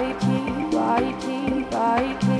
Bye, P, Bye,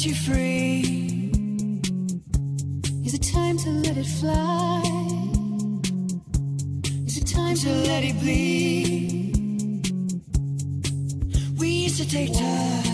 set you free? Is it time to let it fly? Is it time to let it bleed? We used to take time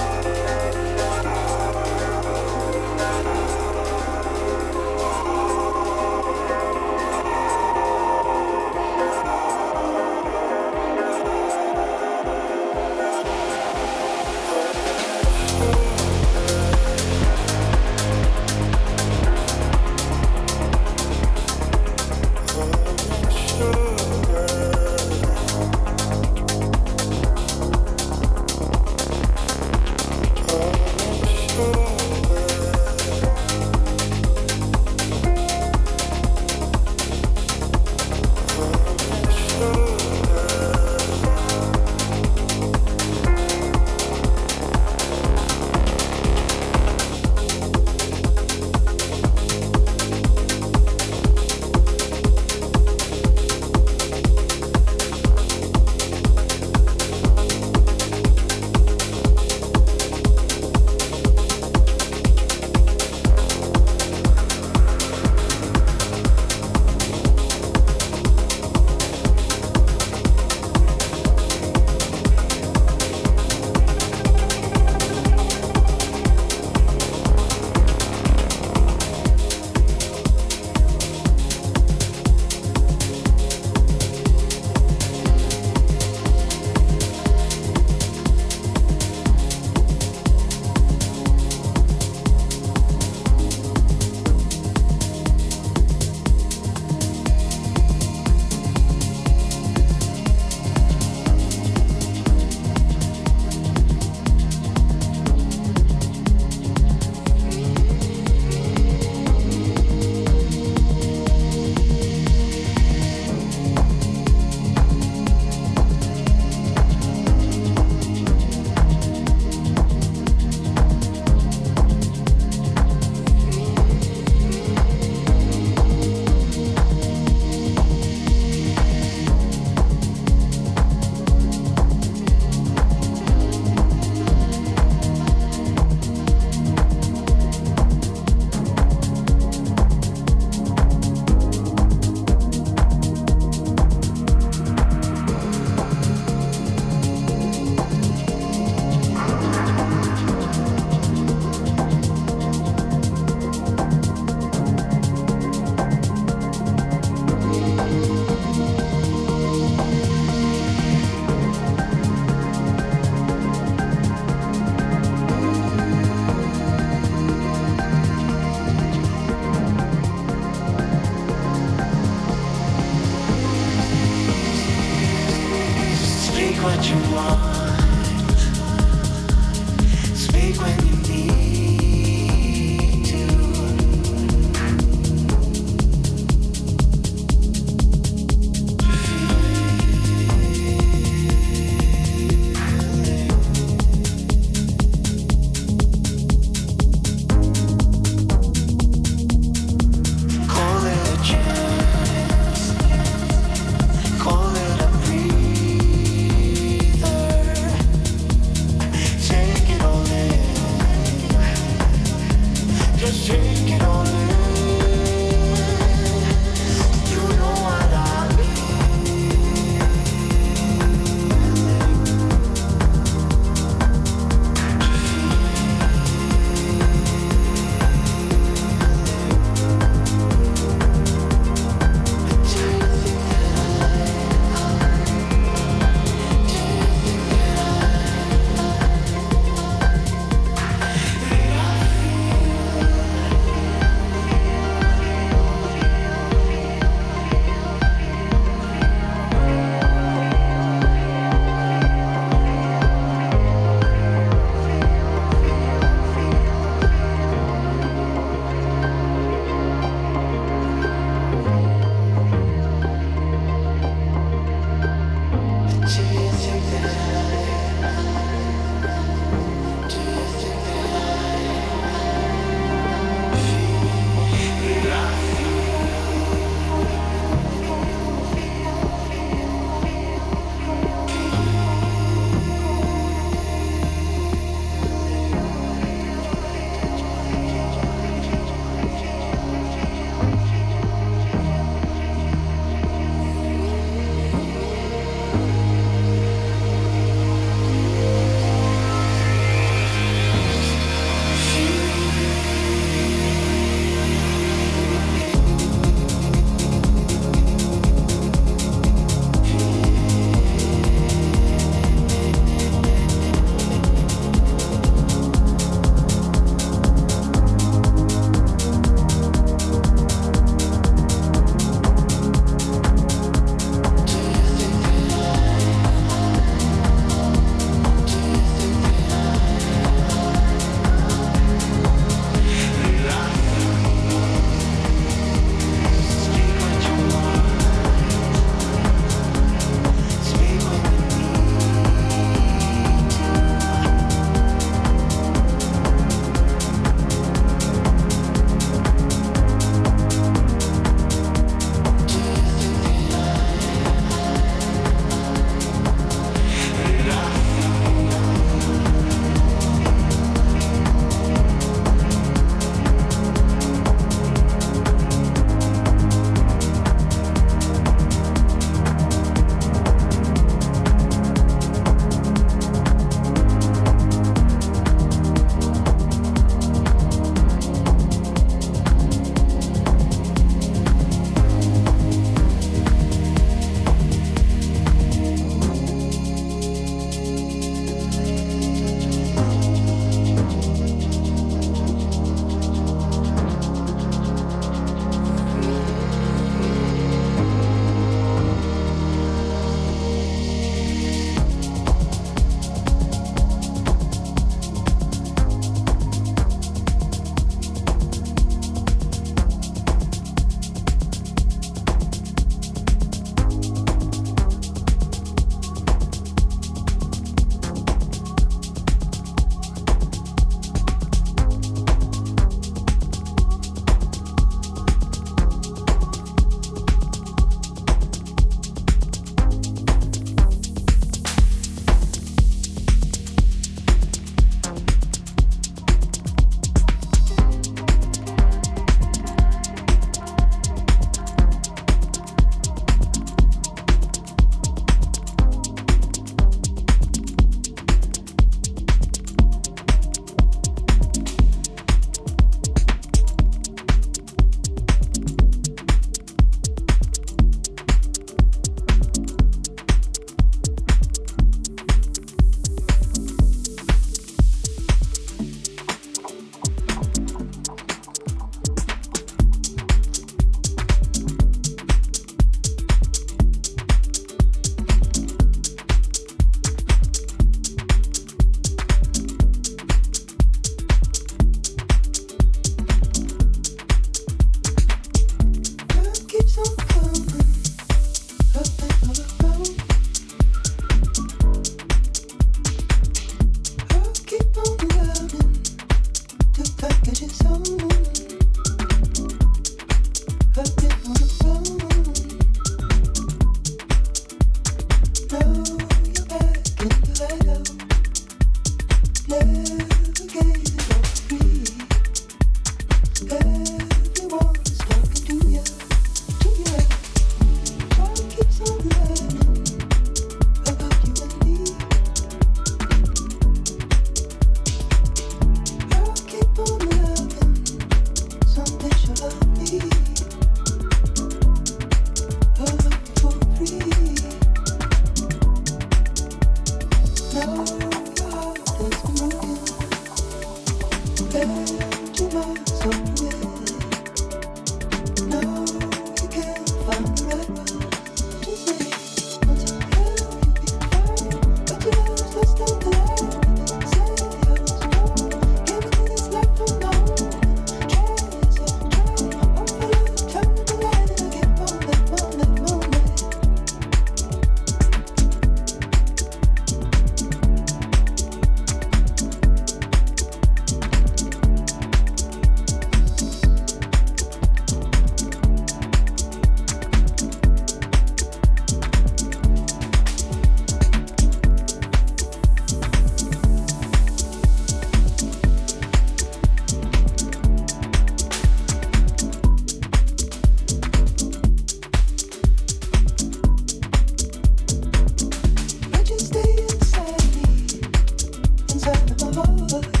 set the love